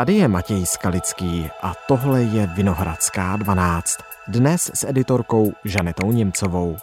Tady je Matěj Skalický a tohle je Vinohradská 12. Dnes s editorkou Žanetou Němcovou.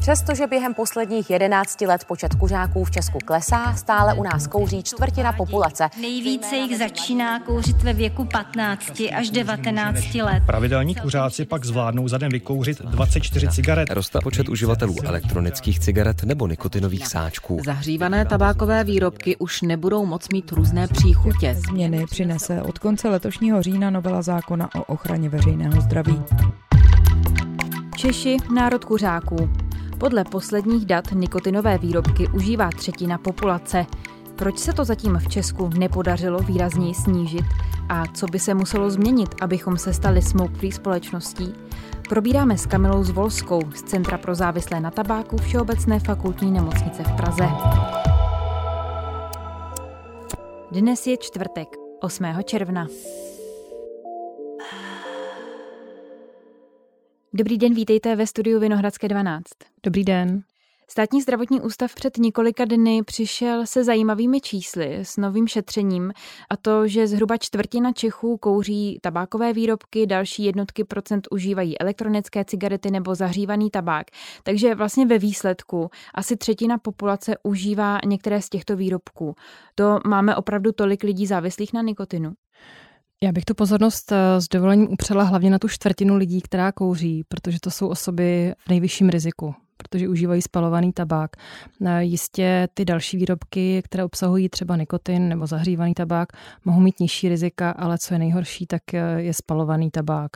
Přestože během posledních 11 let počet kuřáků v Česku klesá, stále u nás kouří čtvrtina populace. Nejvíce jich začíná kouřit ve věku 15 až 19 let. Pravidelní kuřáci pak zvládnou za den vykouřit 24 cigaret. Roste počet uživatelů elektronických cigaret nebo nikotinových sáčků. Zahřívané tabákové výrobky už nebudou moc mít různé příchutě. Změny přinese od konce letošního října novela zákona o ochraně veřejného zdraví. Češi, národ kuřáků. Podle posledních dat nikotinové výrobky užívá třetina populace. Proč se to zatím v Česku nepodařilo výrazněji snížit a co by se muselo změnit, abychom se stali smoke-free společností? Probíráme s Kamilou Zvolskou z Centra pro závislé na tabáku Všeobecné fakultní nemocnice v Praze. Dnes je čtvrtek, 8. června. Dobrý den, vítejte ve studiu Vinohradské 12. Dobrý den. Státní zdravotní ústav před několika dny přišel se zajímavými čísly, s novým šetřením a to, že zhruba čtvrtina Čechů kouří tabákové výrobky, další jednotky procent užívají elektronické cigarety nebo zahřívaný tabák. Takže vlastně ve výsledku asi třetina populace užívá některé z těchto výrobků. To máme opravdu tolik lidí závislých na nikotinu? Já bych tu pozornost eh, s dovolením upřela hlavně na tu čtvrtinu lidí, která kouří, protože to jsou osoby v nejvyšším riziku protože užívají spalovaný tabák. Jistě ty další výrobky, které obsahují třeba nikotin nebo zahřívaný tabák, mohou mít nižší rizika, ale co je nejhorší, tak je spalovaný tabák.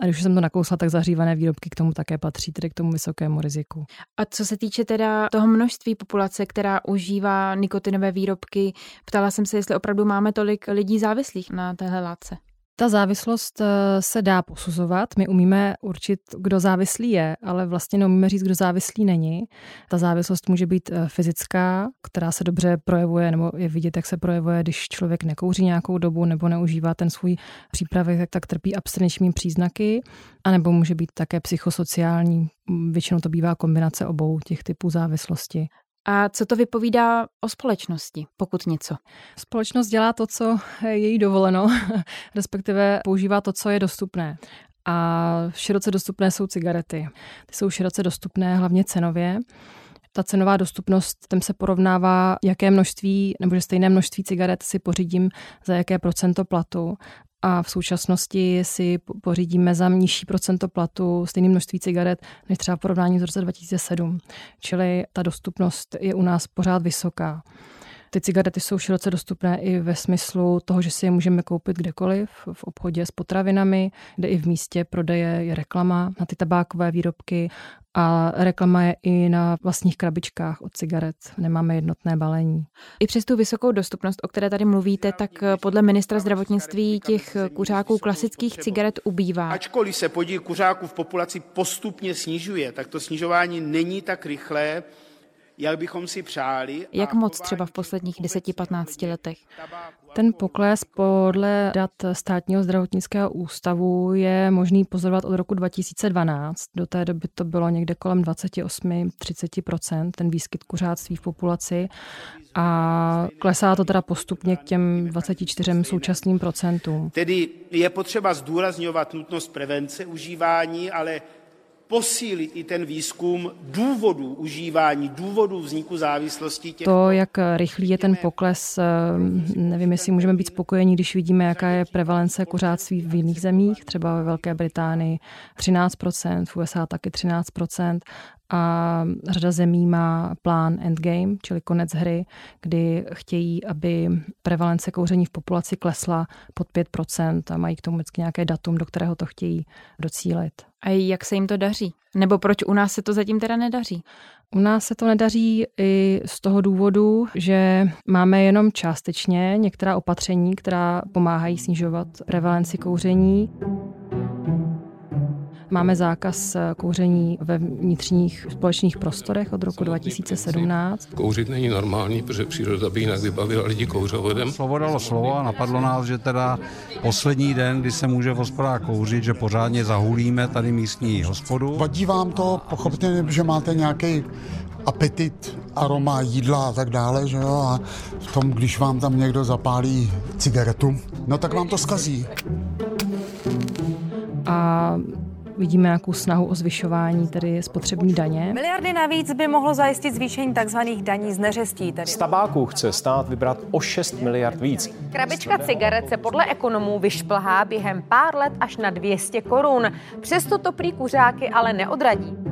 A když jsem to nakousla, tak zahřívané výrobky k tomu také patří, tedy k tomu vysokému riziku. A co se týče teda toho množství populace, která užívá nikotinové výrobky, ptala jsem se, jestli opravdu máme tolik lidí závislých na téhle látce. Ta závislost eh, se dá posuzovat. My umíme určit, kdo závislý je, ale vlastně neumíme říct, kdo závislý není. Ta závislost může být eh, fyzická, která se dobře projevuje, nebo je vidět, jak se projevuje, když člověk nekouří nějakou dobu nebo neužívá ten svůj přípravek, tak, tak trpí abstinenčními příznaky, anebo může být také psychosociální. Většinou to bývá kombinace obou těch typů závislosti. A co to vypovídá o společnosti, pokud něco? Společnost dělá to, co je jí dovoleno, respektive používá to, co je dostupné. A široce dostupné jsou cigarety. Ty jsou široce dostupné hlavně cenově. Ta cenová dostupnost, tam se porovnává, jaké množství, nebo že stejné množství cigaret si pořídím za jaké procento platu a v současnosti si pořídíme za nižší procento platu stejné množství cigaret než třeba v porovnání z roce 2007. Čili ta dostupnost je u nás pořád vysoká. Ty cigarety jsou široce dostupné i ve smyslu toho, že si je můžeme koupit kdekoliv, v obchodě s potravinami, kde i v místě prodeje je reklama na ty tabákové výrobky a reklama je i na vlastních krabičkách od cigaret. Nemáme jednotné balení. I přes tu vysokou dostupnost, o které tady mluvíte, tak podle ministra zdravotnictví těch kuřáků klasických cigaret ubývá. Ačkoliv se podíl kuřáků v populaci postupně snižuje, tak to snižování není tak rychlé, jak bychom si přáli. Jak moc třeba v posledních 10-15 letech? Ten pokles podle dat státního zdravotnického ústavu je možný pozorovat od roku 2012. Do té doby to bylo někde kolem 28-30 ten výskyt kuřáctví v populaci a klesá to teda postupně k těm 24 současným procentům. Tedy je potřeba zdůrazňovat nutnost prevence užívání, ale posílit i ten výzkum důvodů užívání, důvodů vzniku závislosti. Těch... To, jak rychlý je ten pokles, eh, nevím, jestli můžeme být spokojení, když vidíme, jaká je prevalence kuřáctví v jiných zemích, třeba ve Velké Británii 13%, v USA taky 13%, a řada zemí má plán endgame, čili konec hry, kdy chtějí, aby prevalence kouření v populaci klesla pod 5% a mají k tomu vždycky nějaké datum, do kterého to chtějí docílit. A jak se jim to daří? Nebo proč u nás se to zatím teda nedaří? U nás se to nedaří i z toho důvodu, že máme jenom částečně některá opatření, která pomáhají snižovat prevalenci kouření. Máme zákaz kouření ve vnitřních společných prostorech od roku 2017. Kouřit není normální, protože příroda by jinak vybavila lidi kouřovodem. Slovo dalo slovo a napadlo nás, že teda poslední den, kdy se může v hospodách kouřit, že pořádně zahulíme tady místní hospodu. Vadí vám to, pochopitelně, že máte nějaký apetit, aroma jídla a tak dále, že jo, a v tom, když vám tam někdo zapálí cigaretu, no tak vám to skazí. A vidíme nějakou snahu o zvyšování tedy spotřební daně. Miliardy navíc by mohlo zajistit zvýšení tzv. daní z neřestí. Tedy. Z tabáku chce stát vybrat o 6 miliard víc. Krabička cigaret se podle ekonomů vyšplhá během pár let až na 200 korun. Přesto to prý kuřáky ale neodradí.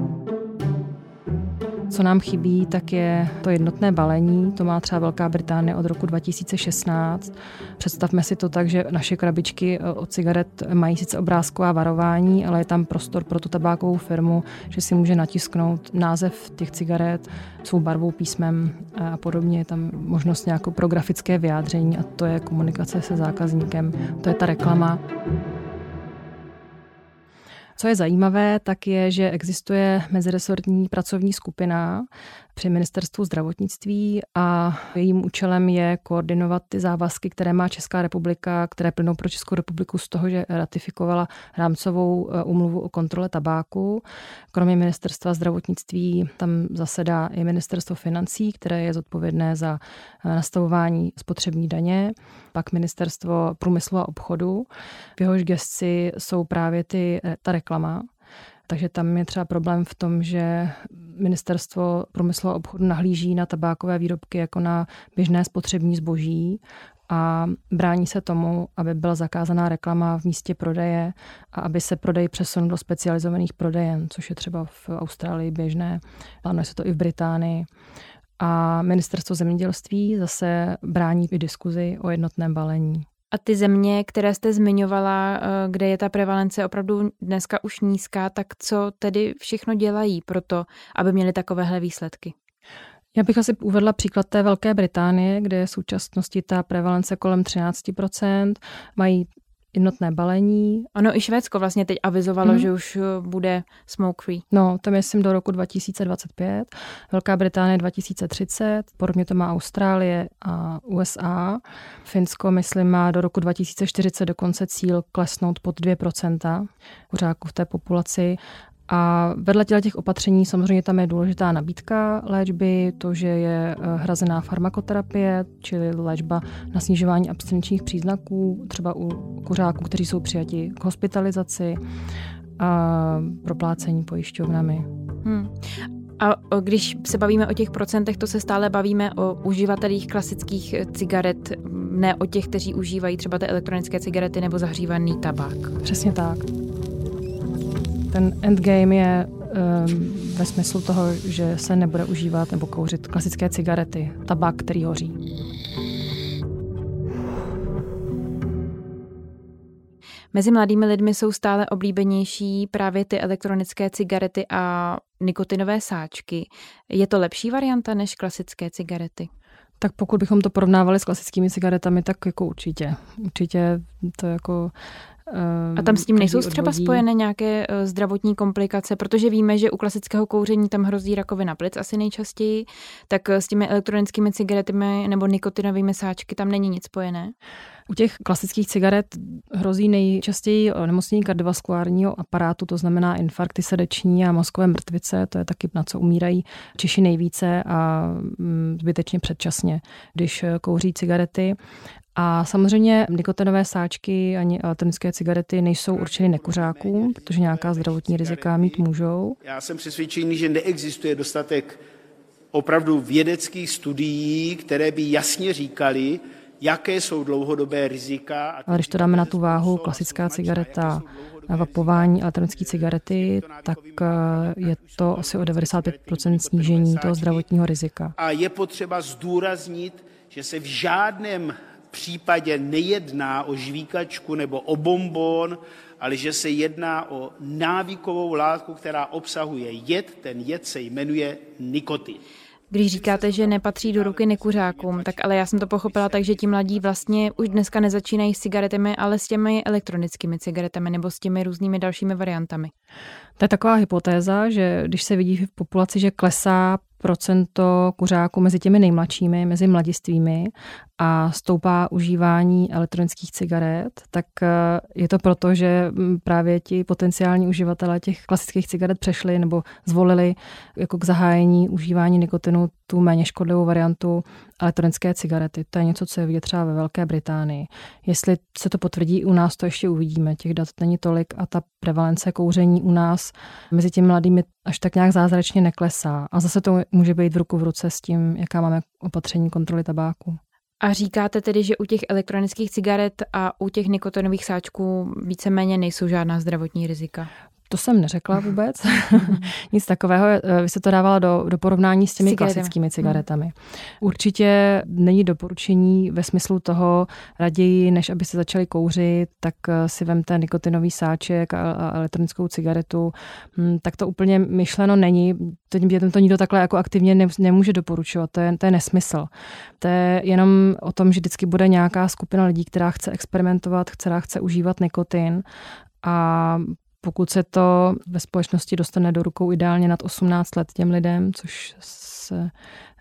Co nám chybí, tak je to jednotné balení. To má třeba Velká Británie od roku 2016. Představme si to tak, že naše krabičky eh, od cigaret mají sice obrázková varování, ale je tam prostor pro tu tabákovou firmu, že si může natisknout název těch cigaret, svou barvou, písmem a podobně. Je tam možnost nějakou pro grafické vyjádření a to je komunikace se zákazníkem. To je ta reklama. Co je zajímavé, tak je, že existuje meziresortní pracovní skupina, při ministerstvu zdravotnictví a jejím účelem je koordinovat ty závazky, které má Česká republika, které plynou pro Českou republiku z toho, že ratifikovala rámcovou umluvu eh, o kontrole tabáku. Kromě ministerstva zdravotnictví tam zasedá i ministerstvo financí, které je zodpovědné za eh, nastavování spotřební daně, pak ministerstvo průmyslu a obchodu, v jehož gesci jsou právě ty, eh, ta reklama. Takže tam je třeba problém v tom, že ministerstvo průmyslu a obchodu nahlíží na tabákové výrobky jako na běžné spotřební zboží a brání se tomu, aby byla zakázaná reklama v místě prodeje a aby se prodej přesunul do specializovaných prodejen, což je třeba v Austrálii běžné, plánuje se to i v Británii. A ministerstvo zemědělství zase brání i diskuzi o jednotném balení. A ty země, které jste zmiňovala, eh, kde je ta prevalence opravdu dneska už nízká, tak co tedy všechno dělají pro to, aby měli takovéhle výsledky? Já bych asi uvedla příklad té Velké Británie, kde je v současnosti ta prevalence kolem 13%. Mají jednotné balení. Ano, i Švédsko vlastně teď avizovalo, hmm. že už eh, bude smoke free. No, to myslím do roku 2025, Velká Británie 2030, podobně to má Austrálie a USA. Finsko, myslím, má do roku 2040 dokonce cíl klesnout pod 2% kuřáků v té populaci a vedle těch opatření samozřejmě tam je důležitá nabídka léčby, to, že je eh, hrazená farmakoterapie, čili léčba na snižování abstinenčních příznaků, třeba u kuřáků, kteří jsou přijati k hospitalizaci a proplácení pojišťovnami. Hmm. A když se bavíme o těch procentech, to se stále bavíme o uživatelích klasických cigaret, ne o těch, kteří užívají třeba ty elektronické cigarety nebo zahřívaný tabák. Přesně tak. Ten endgame je um, ve smyslu toho, že se nebude užívat nebo kouřit klasické cigarety, tabák, který hoří. Mezi mladými lidmi jsou stále oblíbenější právě ty elektronické cigarety a nikotinové sáčky. Je to lepší varianta než klasické cigarety? Tak pokud bychom to porovnávali s klasickými cigaretami, tak jako určitě. Určitě to jako a tam s tím nejsou třeba spojené nějaké eh, zdravotní komplikace, protože víme, že u klasického kouření tam hrozí rakovina plic asi nejčastěji, tak eh, s těmi elektronickými cigaretami nebo nikotinovými sáčky tam není nic spojené? U těch klasických cigaret hrozí nejčastěji onemocnění kardiovaskulárního aparátu, to znamená infarkty srdeční a mozkové mrtvice, to je taky na co umírají Češi nejvíce a mm, zbytečně předčasně, když eh, kouří cigarety. A samozřejmě nikotinové sáčky ani elektronické cigarety nejsou určeny nekuřákům, protože nějaká zdravotní rizika mít můžou. Já jsem přesvědčený, že neexistuje dostatek opravdu vědeckých studií, které by jasně říkali, jaké jsou dlouhodobé rizika. Ale když to dáme na tu váhu, klasická cigareta, vapování elektronické cigarety, tak eh, je to asi o 95% snížení toho zdravotního rizika. A je potřeba zdůraznit, že se v žádném případě nejedná o žvíkačku nebo o bonbon, ale že se jedná o návykovou látku, která obsahuje jed. Ten jed se jmenuje nikotin. Když říkáte, že nepatří do ruky nekuřákům, tak ale já jsem to pochopila tak, že ti mladí vlastně už dneska nezačínají s cigaretami, ale s těmi elektronickými cigaretami nebo s těmi různými dalšími variantami. To je taková hypotéza, že když se vidí v populaci, že klesá procento kuřáků mezi těmi nejmladšími, mezi mladistvými a stoupá užívání elektronických cigaret, tak eh, je to proto, že mm, právě ti potenciální uživatelé těch klasických cigaret přešli nebo zvolili jako k zahájení užívání nikotinu tu méně škodlivou variantu elektronické cigarety. To je něco, co je vidět třeba ve Velké Británii. Jestli se to potvrdí u nás, to ještě uvidíme. Těch dat není tolik a ta prevalence kouření u nás mezi těmi mladými až tak nějak zázračně neklesá. A zase to může být v ruku v ruce s tím, jaká máme opatření kontroly tabáku. A říkáte tedy, že u těch elektronických cigaret a u těch nikotinových sáčků víceméně nejsou žádná zdravotní rizika? To jsem neřekla vůbec. Nic takového. Vy se to dávala do, do porovnání s těmi Cigaretami. klasickými hmm. cigaretami. Určitě není doporučení ve smyslu toho raději, než aby se začali kouřit, tak eh, si vemte nikotinový sáček a, a elektronickou cigaretu. Hmm, tak to úplně myšleno není. Dětem to nikdo takhle jako aktivně ne, nemůže doporučovat. To je, to je nesmysl. To je jenom o tom, že vždycky bude nějaká skupina lidí, která chce experimentovat, která chce užívat nikotin a pokud se to ve společnosti dostane do rukou ideálně nad 18 let těm lidem, což se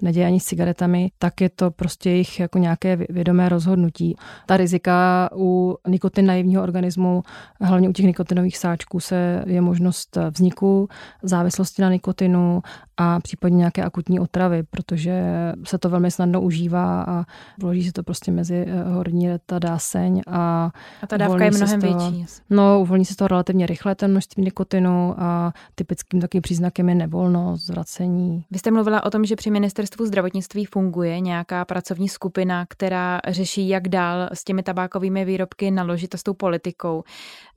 neděje ani s cigaretami, tak je to prostě jejich jako nějaké vědomé rozhodnutí. Ta rizika u nikotin naivního organismu, hlavně u těch nikotinových sáčků, se je možnost vzniku závislosti na nikotinu a případně nějaké akutní otravy, protože se to velmi snadno užívá a vloží se to prostě mezi eh, horní reta dáseň a, a ta dávka je mnohem větší. No, uvolní se to relativně rychle, ten množství nikotinu a typickým takým příznakem je nevolnost, zvracení. Vy jste mluvila o tom, že při ministerstvu zdravotnictví funguje nějaká pracovní skupina, která řeší, jak dál s těmi tabákovými výrobky naložit a s tou politikou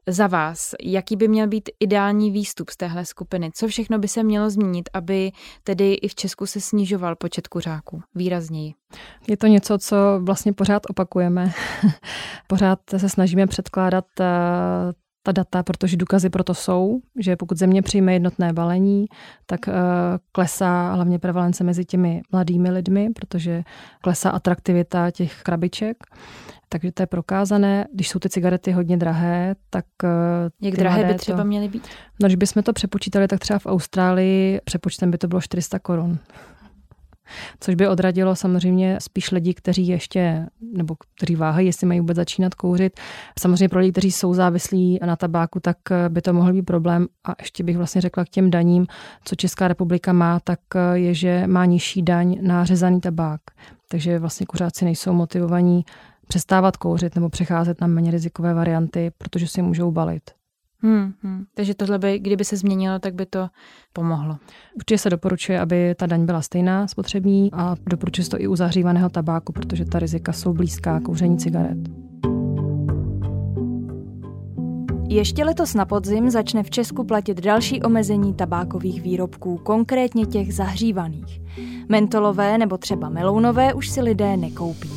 za vás, jaký by měl být ideální výstup z téhle skupiny? Co všechno by se mělo změnit, aby tedy i v Česku se snižoval počet kuřáků výrazněji? Je to něco, co vlastně pořád opakujeme. pořád se snažíme předkládat eh, ta data, protože důkazy proto jsou, že pokud země přijme jednotné balení, tak uh, klesá hlavně prevalence mezi těmi mladými lidmi, protože klesá atraktivita těch krabiček. Takže to je prokázané. Když jsou ty cigarety hodně drahé, tak... Uh, Jak drahé by třeba to, měly být? No, když bychom to přepočítali, tak třeba v Austrálii přepočtem by to bylo 400 korun což by odradilo samozřejmě spíš lidi, kteří ještě, nebo kteří váhají, jestli mají vůbec začínat kouřit. Samozřejmě pro lidi, kteří jsou závislí na tabáku, tak by to mohl být problém. A ještě bych vlastně řekla k těm daním, co Česká republika má, tak je, že má nižší daň na řezaný tabák. Takže vlastně kuřáci nejsou motivovaní přestávat kouřit nebo přecházet na méně rizikové varianty, protože si můžou balit. Hmm, hmm. Takže tohle by, kdyby se změnilo, tak by to pomohlo. Určitě se doporučuje, aby ta daň byla stejná spotřební a doporučuje se to i u zahřívaného tabáku, protože ta rizika jsou blízká kouření cigaret. Ještě letos na podzim začne v Česku platit další omezení tabákových výrobků, konkrétně těch zahřívaných. Mentolové nebo třeba melounové už si lidé nekoupí.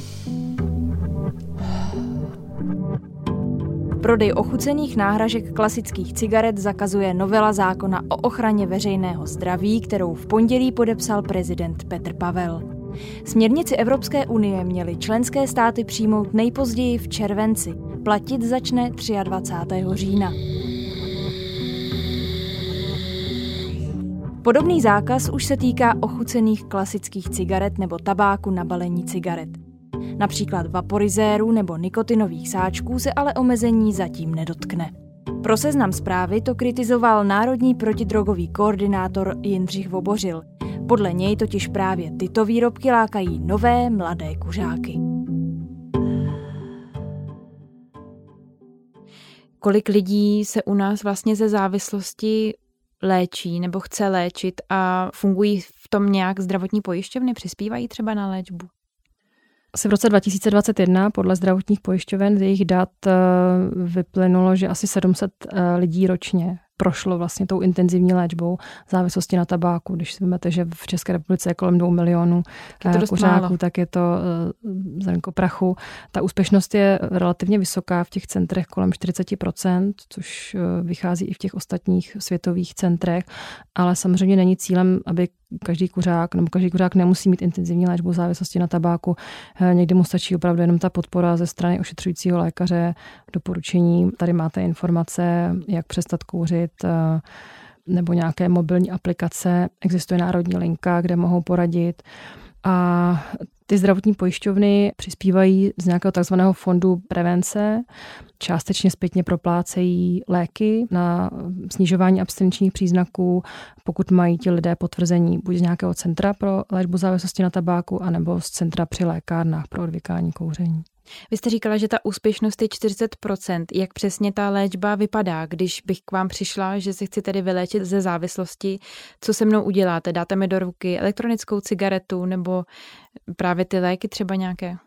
Prodej ochucených náhražek klasických cigaret zakazuje novela zákona o ochraně veřejného zdraví, kterou v pondělí podepsal prezident Petr Pavel. Směrnici Evropské unie měly členské státy přijmout nejpozději v červenci. Platit začne 23. října. Podobný zákaz už se týká ochucených klasických cigaret nebo tabáku na balení cigaret. Například vaporizérů nebo nikotinových sáčků se ale omezení zatím nedotkne. Pro seznam zprávy to kritizoval národní protidrogový koordinátor Jindřich Vobořil. Podle něj totiž právě tyto výrobky lákají nové mladé kuřáky. Kolik lidí se u nás vlastně ze závislosti léčí nebo chce léčit a fungují v tom nějak zdravotní pojišťovny, přispívají třeba na léčbu? Asi v roce 2021 podle zdravotních pojišťoven z jejich dat eh, vyplynulo, že asi 700 eh, lidí ročně prošlo vlastně tou intenzivní léčbou závislosti na tabáku. Když si vezmete, že v České republice je kolem 2 milionů kuřáků, tak je to zrnko prachu. Ta úspěšnost je relativně vysoká v těch centrech kolem 40%, což vychází i v těch ostatních světových centrech, ale samozřejmě není cílem, aby každý kuřák nebo každý kuřák nemusí mít intenzivní léčbu závislosti na tabáku. Eh, někdy mu stačí opravdu jenom ta podpora ze strany ošetřujícího lékaře, doporučení. Tady máte informace, jak přestat kouřit, eh, nebo nějaké mobilní aplikace. Existuje národní linka, kde mohou poradit. A ty zdravotní pojišťovny přispívají z nějakého takzvaného fondu prevence, částečně zpětně proplácejí léky na snižování abstinenčních příznaků, pokud mají ti lidé potvrzení buď z nějakého centra pro léčbu závislosti na tabáku, anebo z centra při lékárnách pro odvykání kouření. Vy jste říkala, že ta úspěšnost je 40%. Jak přesně ta léčba vypadá, když bych k vám přišla, že se chci tedy vyléčit ze závislosti? Co se mnou uděláte? Dáte mi do ruky elektronickou cigaretu nebo právě ty léky třeba nějaké?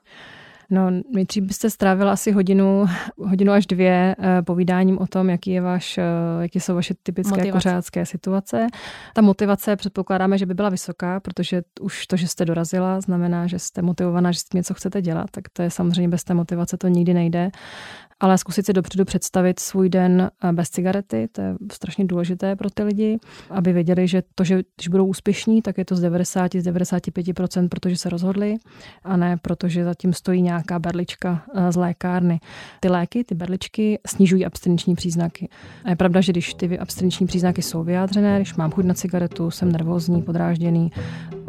No, nejdřív byste strávila asi hodinu, hodinu až dvě eh, povídáním o tom, jaký je váš, eh, jaký jsou vaše typické motivace. kuřácké situace. Ta motivace předpokládáme, že by byla vysoká, protože už to, že jste dorazila, znamená, že jste motivovaná, že s tím něco chcete dělat, tak to je samozřejmě bez té motivace to nikdy nejde ale zkusit si dopředu představit svůj den eh, bez cigarety, to je strašně důležité pro ty lidi, aby věděli, že to, že když budou úspěšní, tak je to z 90, z 95%, protože se rozhodli, a ne protože zatím stojí nějaká berlička eh, z lékárny. Ty léky, ty berličky snižují abstinenční příznaky. A je pravda, že když ty abstinenční příznaky jsou vyjádřené, když mám chuť na cigaretu, jsem nervózní, podrážděný,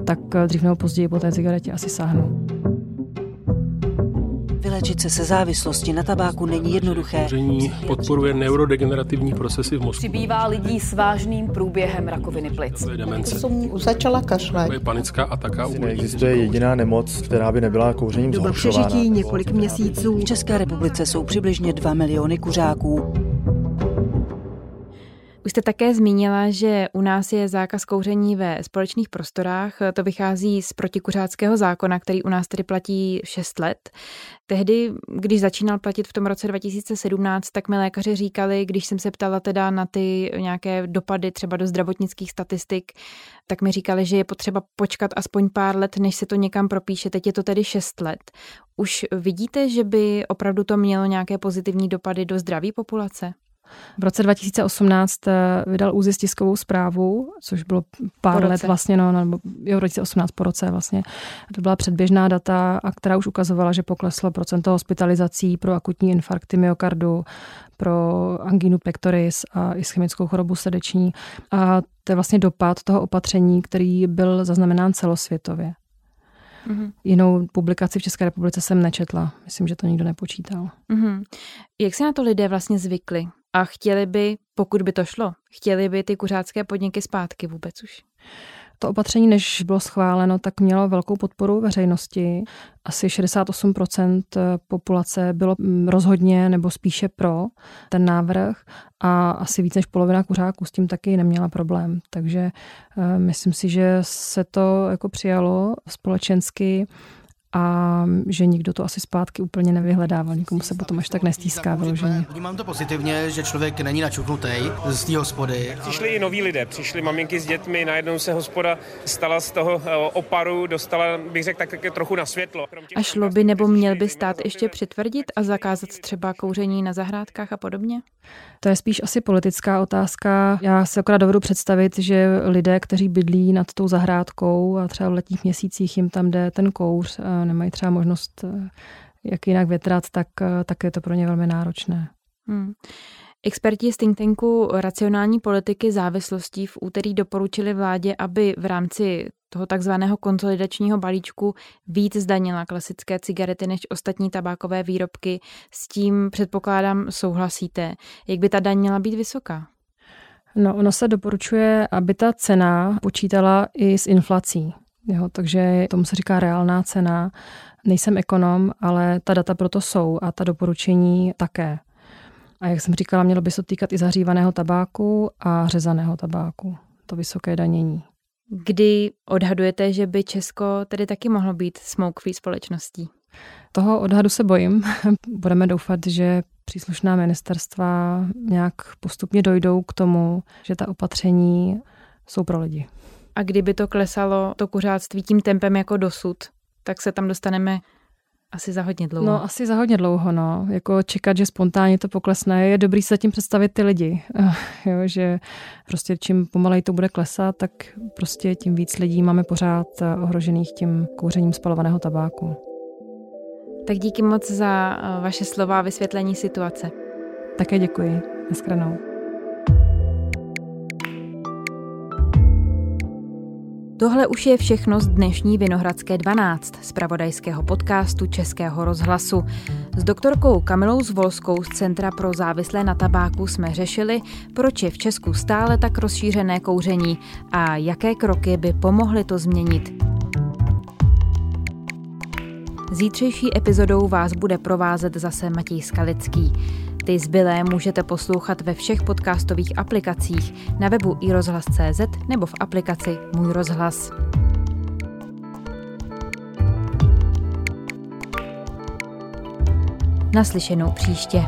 tak eh, dřív nebo později po té cigaretě asi sáhnu. Vylečit se se závislosti na tabáku není jednoduché. Kouření podporuje neurodegenerativní procesy v mozku. Přibývá lidí s vážným průběhem rakoviny plic. Demence. Jsem začala kašlat. Je panická ataka. Neexistuje jediná nemoc, která by nebyla kouřením Doba přežití několik měsíců. V České republice jsou přibližně 2 miliony kuřáků. Už jste také zmínila, že u nás je zákaz kouření ve společných prostorách. To vychází z protikuřáckého zákona, který u nás tedy platí 6 let. Tehdy, když začínal platit v tom roce 2017, tak mi lékaři říkali, když jsem se ptala teda na ty nějaké dopady třeba do zdravotnických statistik, tak mi říkali, že je potřeba počkat aspoň pár let, než se to někam propíše. Teď je to tedy 6 let. Už vidíte, že by opravdu to mělo nějaké pozitivní dopady do zdraví populace? V roce 2018 eh, vydal úzis tiskovou zprávu, což bylo pár let vlastně, no, nebo jo, 2018 po roce vlastně. To byla předběžná data, a která už ukazovala, že pokleslo procento hospitalizací pro akutní infarkty myokardu, pro angínu pectoris a ischemickou chorobu srdeční. A to je vlastně dopad toho opatření, který byl zaznamenán celosvětově. Mm-hmm. Jinou publikaci v České republice jsem nečetla. Myslím, že to nikdo nepočítal. Mm-hmm. Jak si na to lidé vlastně zvykli? A chtěli by, pokud by to šlo, chtěli by ty kuřácké podniky zpátky vůbec už. To opatření, než bylo schváleno, tak mělo velkou podporu veřejnosti. Asi 68% populace bylo mm, rozhodně nebo spíše pro ten návrh a asi víc než polovina kuřáků s tím taky neměla problém. Takže uh, myslím si, že se to jako přijalo společensky a že nikdo to asi zpátky úplně nevyhledával, nikomu se potom až tak nestýská vyloženě. Vnímám to pozitivně, že člověk není načuknutý z té hospody. Přišli i noví lidé, přišli maminky s dětmi, najednou se hospoda stala z toho eh, oparu, dostala, bych řekl, tak, trochu na světlo. A šlo by nebo měl by stát ještě přitvrdit a zakázat třeba kouření na zahrádkách a podobně? To je spíš asi politická otázka. Já si akorát dovedu představit, že lidé, kteří bydlí nad tou zahrádkou a třeba v letních měsících jim tam jde ten kouř, nemají třeba možnost eh, jak jinak větrat, tak, eh, tak je to pro ně velmi náročné. Hmm. Experti z think tanku racionální politiky závislostí v úterý doporučili vládě, aby v rámci toho takzvaného konsolidačního balíčku víc zdanila klasické cigarety než ostatní tabákové výrobky. S tím předpokládám souhlasíte. Jak by ta daň měla být vysoká? No, ono se doporučuje, aby ta cena počítala i s inflací. Jo, takže tomu se říká reálná cena. Nejsem ekonom, ale ta data proto jsou a ta doporučení také. A jak jsem říkala, mělo by se týkat i zahřívaného tabáku a řezaného tabáku. To vysoké danění. Kdy odhadujete, že by Česko tedy taky mohlo být smoke-free společností? Toho odhadu se bojím. Budeme doufat, že příslušná ministerstva nějak postupně dojdou k tomu, že ta opatření jsou pro lidi. A kdyby to klesalo, to kuřáctví tím tempem jako dosud, tak se tam dostaneme Asi za hodně dlouho. No, asi za hodně dlouho, no. Jako čekat, že spontánně to poklesne, je dobrý se tím představit ty lidi. jo, že prostě čím pomalej to bude klesat, tak prostě tím víc lidí máme pořád eh, ohrožených tím kouřením spalovaného tabáku. Tak díky moc za eh, vaše slova a vysvětlení situace. Také děkuji. Naschranou. Tohle už je všechno z dnešní Vinohradské 12, z pravodajského podcastu Českého rozhlasu. S doktorkou Kamilou Zvolskou z Centra pro závislé na tabáku jsme řešili, proč je v Česku stále tak rozšířené kouření a jaké kroky by pomohly to změnit. Zítřejší epizodou vás bude provázet zase Matěj Skalický. Ty zbylé můžete poslouchat ve všech podcastových aplikacích na webu iRozhlas.cz nebo v aplikaci Můj rozhlas. Naslyšenou příště.